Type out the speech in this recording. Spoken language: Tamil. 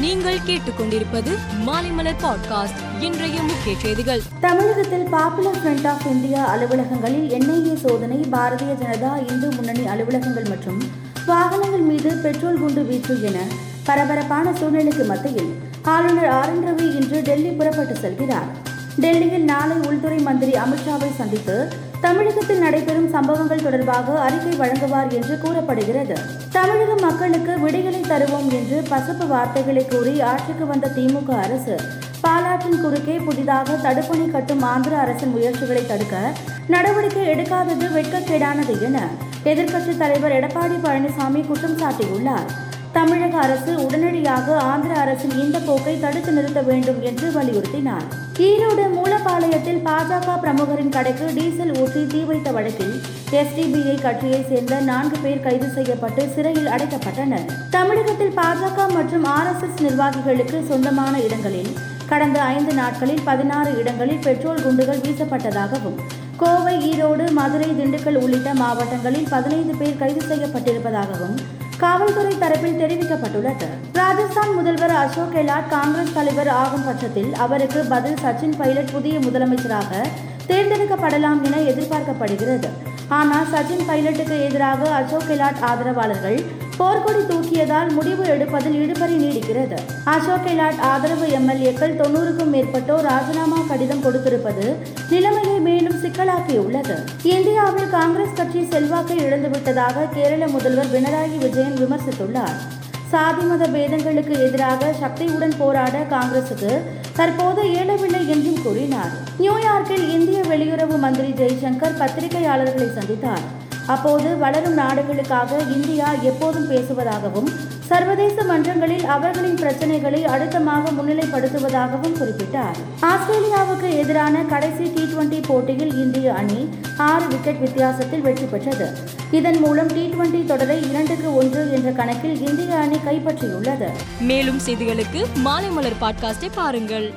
நீங்கள் கேட்டுக்கொண்டிருப்பது மாலைமலர் பாட்காஸ்ட். இன்றைய முக்கிய செய்திகள். தமிழகத்தில் பாப்புலர் ஃப்ரண்ட் ஆஃப் இந்தியா அலுவலகங்களில் என்ஐஏ சோதனை பாரதிய ஜனதா இந்து முன்னணி அலுவலகங்கள் மற்றும் வாகனங்கள் மீது பெட்ரோல் குண்டு வீச்சு என பரபரப்பான சூழ்நிலைக்கு மத்தியில் ஆளுநர் ஆர் என் ரவி இன்று டெல்லி புறப்பட்டு செல்கிறார். டெல்லியில் நாளை உள்துறை மந்திரி அமித்ஷாவை சந்தித்து தமிழகத்தில் நடைபெறும் சம்பவங்கள் தொடர்பாக அறிக்கை வழங்குவார் என்று கூறப்படுகிறது. தமிழக மக்களுக்கு விடிகளை தருவோம் என்று பசப்பு வார்த்தைகளை கூறி ஆட்சிக்கு வந்த திமுக அரசு பாலாற்றின் குறுக்கே புதிதாக தடுப்பணை கட்டும் ஆந்திர அரசின் முயற்சிகளை தடுக்க நடவடிக்கை எடுக்காதது வெட்கக்கேடானது என எதிர்க்கட்சித் தலைவர் எடப்பாடி பழனிசாமி குற்றம் சாட்டியுள்ளார். தமிழக அரசு உடனடியாக ஆந்திர அரசின் இந்த போக்கை தடுத்து நிறுத்த வேண்டும் என்று வலியுறுத்தினார். ஈரோடு மூலப்பாளையத்தில் பாஜக பிரமுகரின் கடைக்கு டீசல் ஊற்றி தீ வைத்த வழக்கில் எஸ்டிபிஐ கட்சியைச் சேர்ந்த நான்கு பேர் கைது செய்யப்பட்டு சிறையில் அடைக்கப்பட்டனர். தமிழகத்தில் பாஜக மற்றும் ஆர்எஸ்எஸ் நிர்வாகிகளுக்கு சொந்தமான இடங்களில் கடந்த ஐந்து நாட்களில் பதினாறு இடங்களில் பெட்ரோல் குண்டுகள் வீசப்பட்டதாகவும் கோவை ஈரோடு மதுரை திண்டுக்கல் உள்ளிட்ட மாவட்டங்களில் பதினைந்து பேர் கைது செய்யப்பட்டிருப்பதாகவும் காவல்துறை தரப்பில் தெரிவிக்கப்பட்டுள்ளது ராஜஸ்தான் முதல்வர் அசோக் கெலாட் காங்கிரஸ் தலைவர் ஆகும் பட்சத்தில் அவருக்கு பதில் சச்சின் பைலட் புதிய முதலமைச்சராக தேர்ந்தெடுக்கப்படலாம் என எதிர்பார்க்கப்படுகிறது. ஆனால் சச்சின் பைலட்டுக்கு எதிராக அசோக் கெலாட் ஆதரவாளர்கள் போர்க்கொடி தூக்கியதால் முடிவு எடுப்பதில் இழுபறி நீடிக்கிறது. அசோக் கெலாட் ஆதரவு எம்எல்ஏக்கள் தொண்ணூறுக்கும் மேற்பட்டோர் ராஜினாமா கடிதம் கொடுத்திருப்பது நிலைமையை மேலும் சிக்கலாக்கியுள்ளது. இந்தியாவில் காங்கிரஸ் கட்சி செல்வாக்கை இழந்துவிட்டதாக கேரள முதல்வர் பினராயி விஜயன் விமர்சித்துள்ளார். சாதி மத பேதங்களுக்கு எதிராக சக்தியுடன் போராட காங்கிரசுக்கு தற்போது இயலவில்லை என்றும் கூறினார். நியூயார்க்கில் இந்திய வெளியுறவு மந்திரி ஜெய்சங்கர் பத்திரிகையாளர்களை சந்தித்தார். அப்போது வளரும் நாடுகளுக்காக இந்தியா எப்போதும் பேசுவதாகவும் சர்வதேச மன்றங்களில் அவர்களின் பிரச்சனைகளை அழுத்தமாக முன்னிலைப்படுத்துவதாகவும் குறிப்பிட்டார். ஆஸ்திரேலியாவுக்கு எதிரான கடைசி டி டுவெண்டி போட்டியில் இந்திய அணி ஆறு விக்கெட் வித்தியாசத்தில் வெற்றி பெற்றது. இதன் மூலம் டி டுவெண்டி தொடரை இரண்டுக்கு ஒன்று என்ற கணக்கில் இந்திய அணி கைப்பற்றியுள்ளது. மேலும் செய்திகளுக்கு மாலைமலர் பாட்காஸ்டை பாருங்கள்.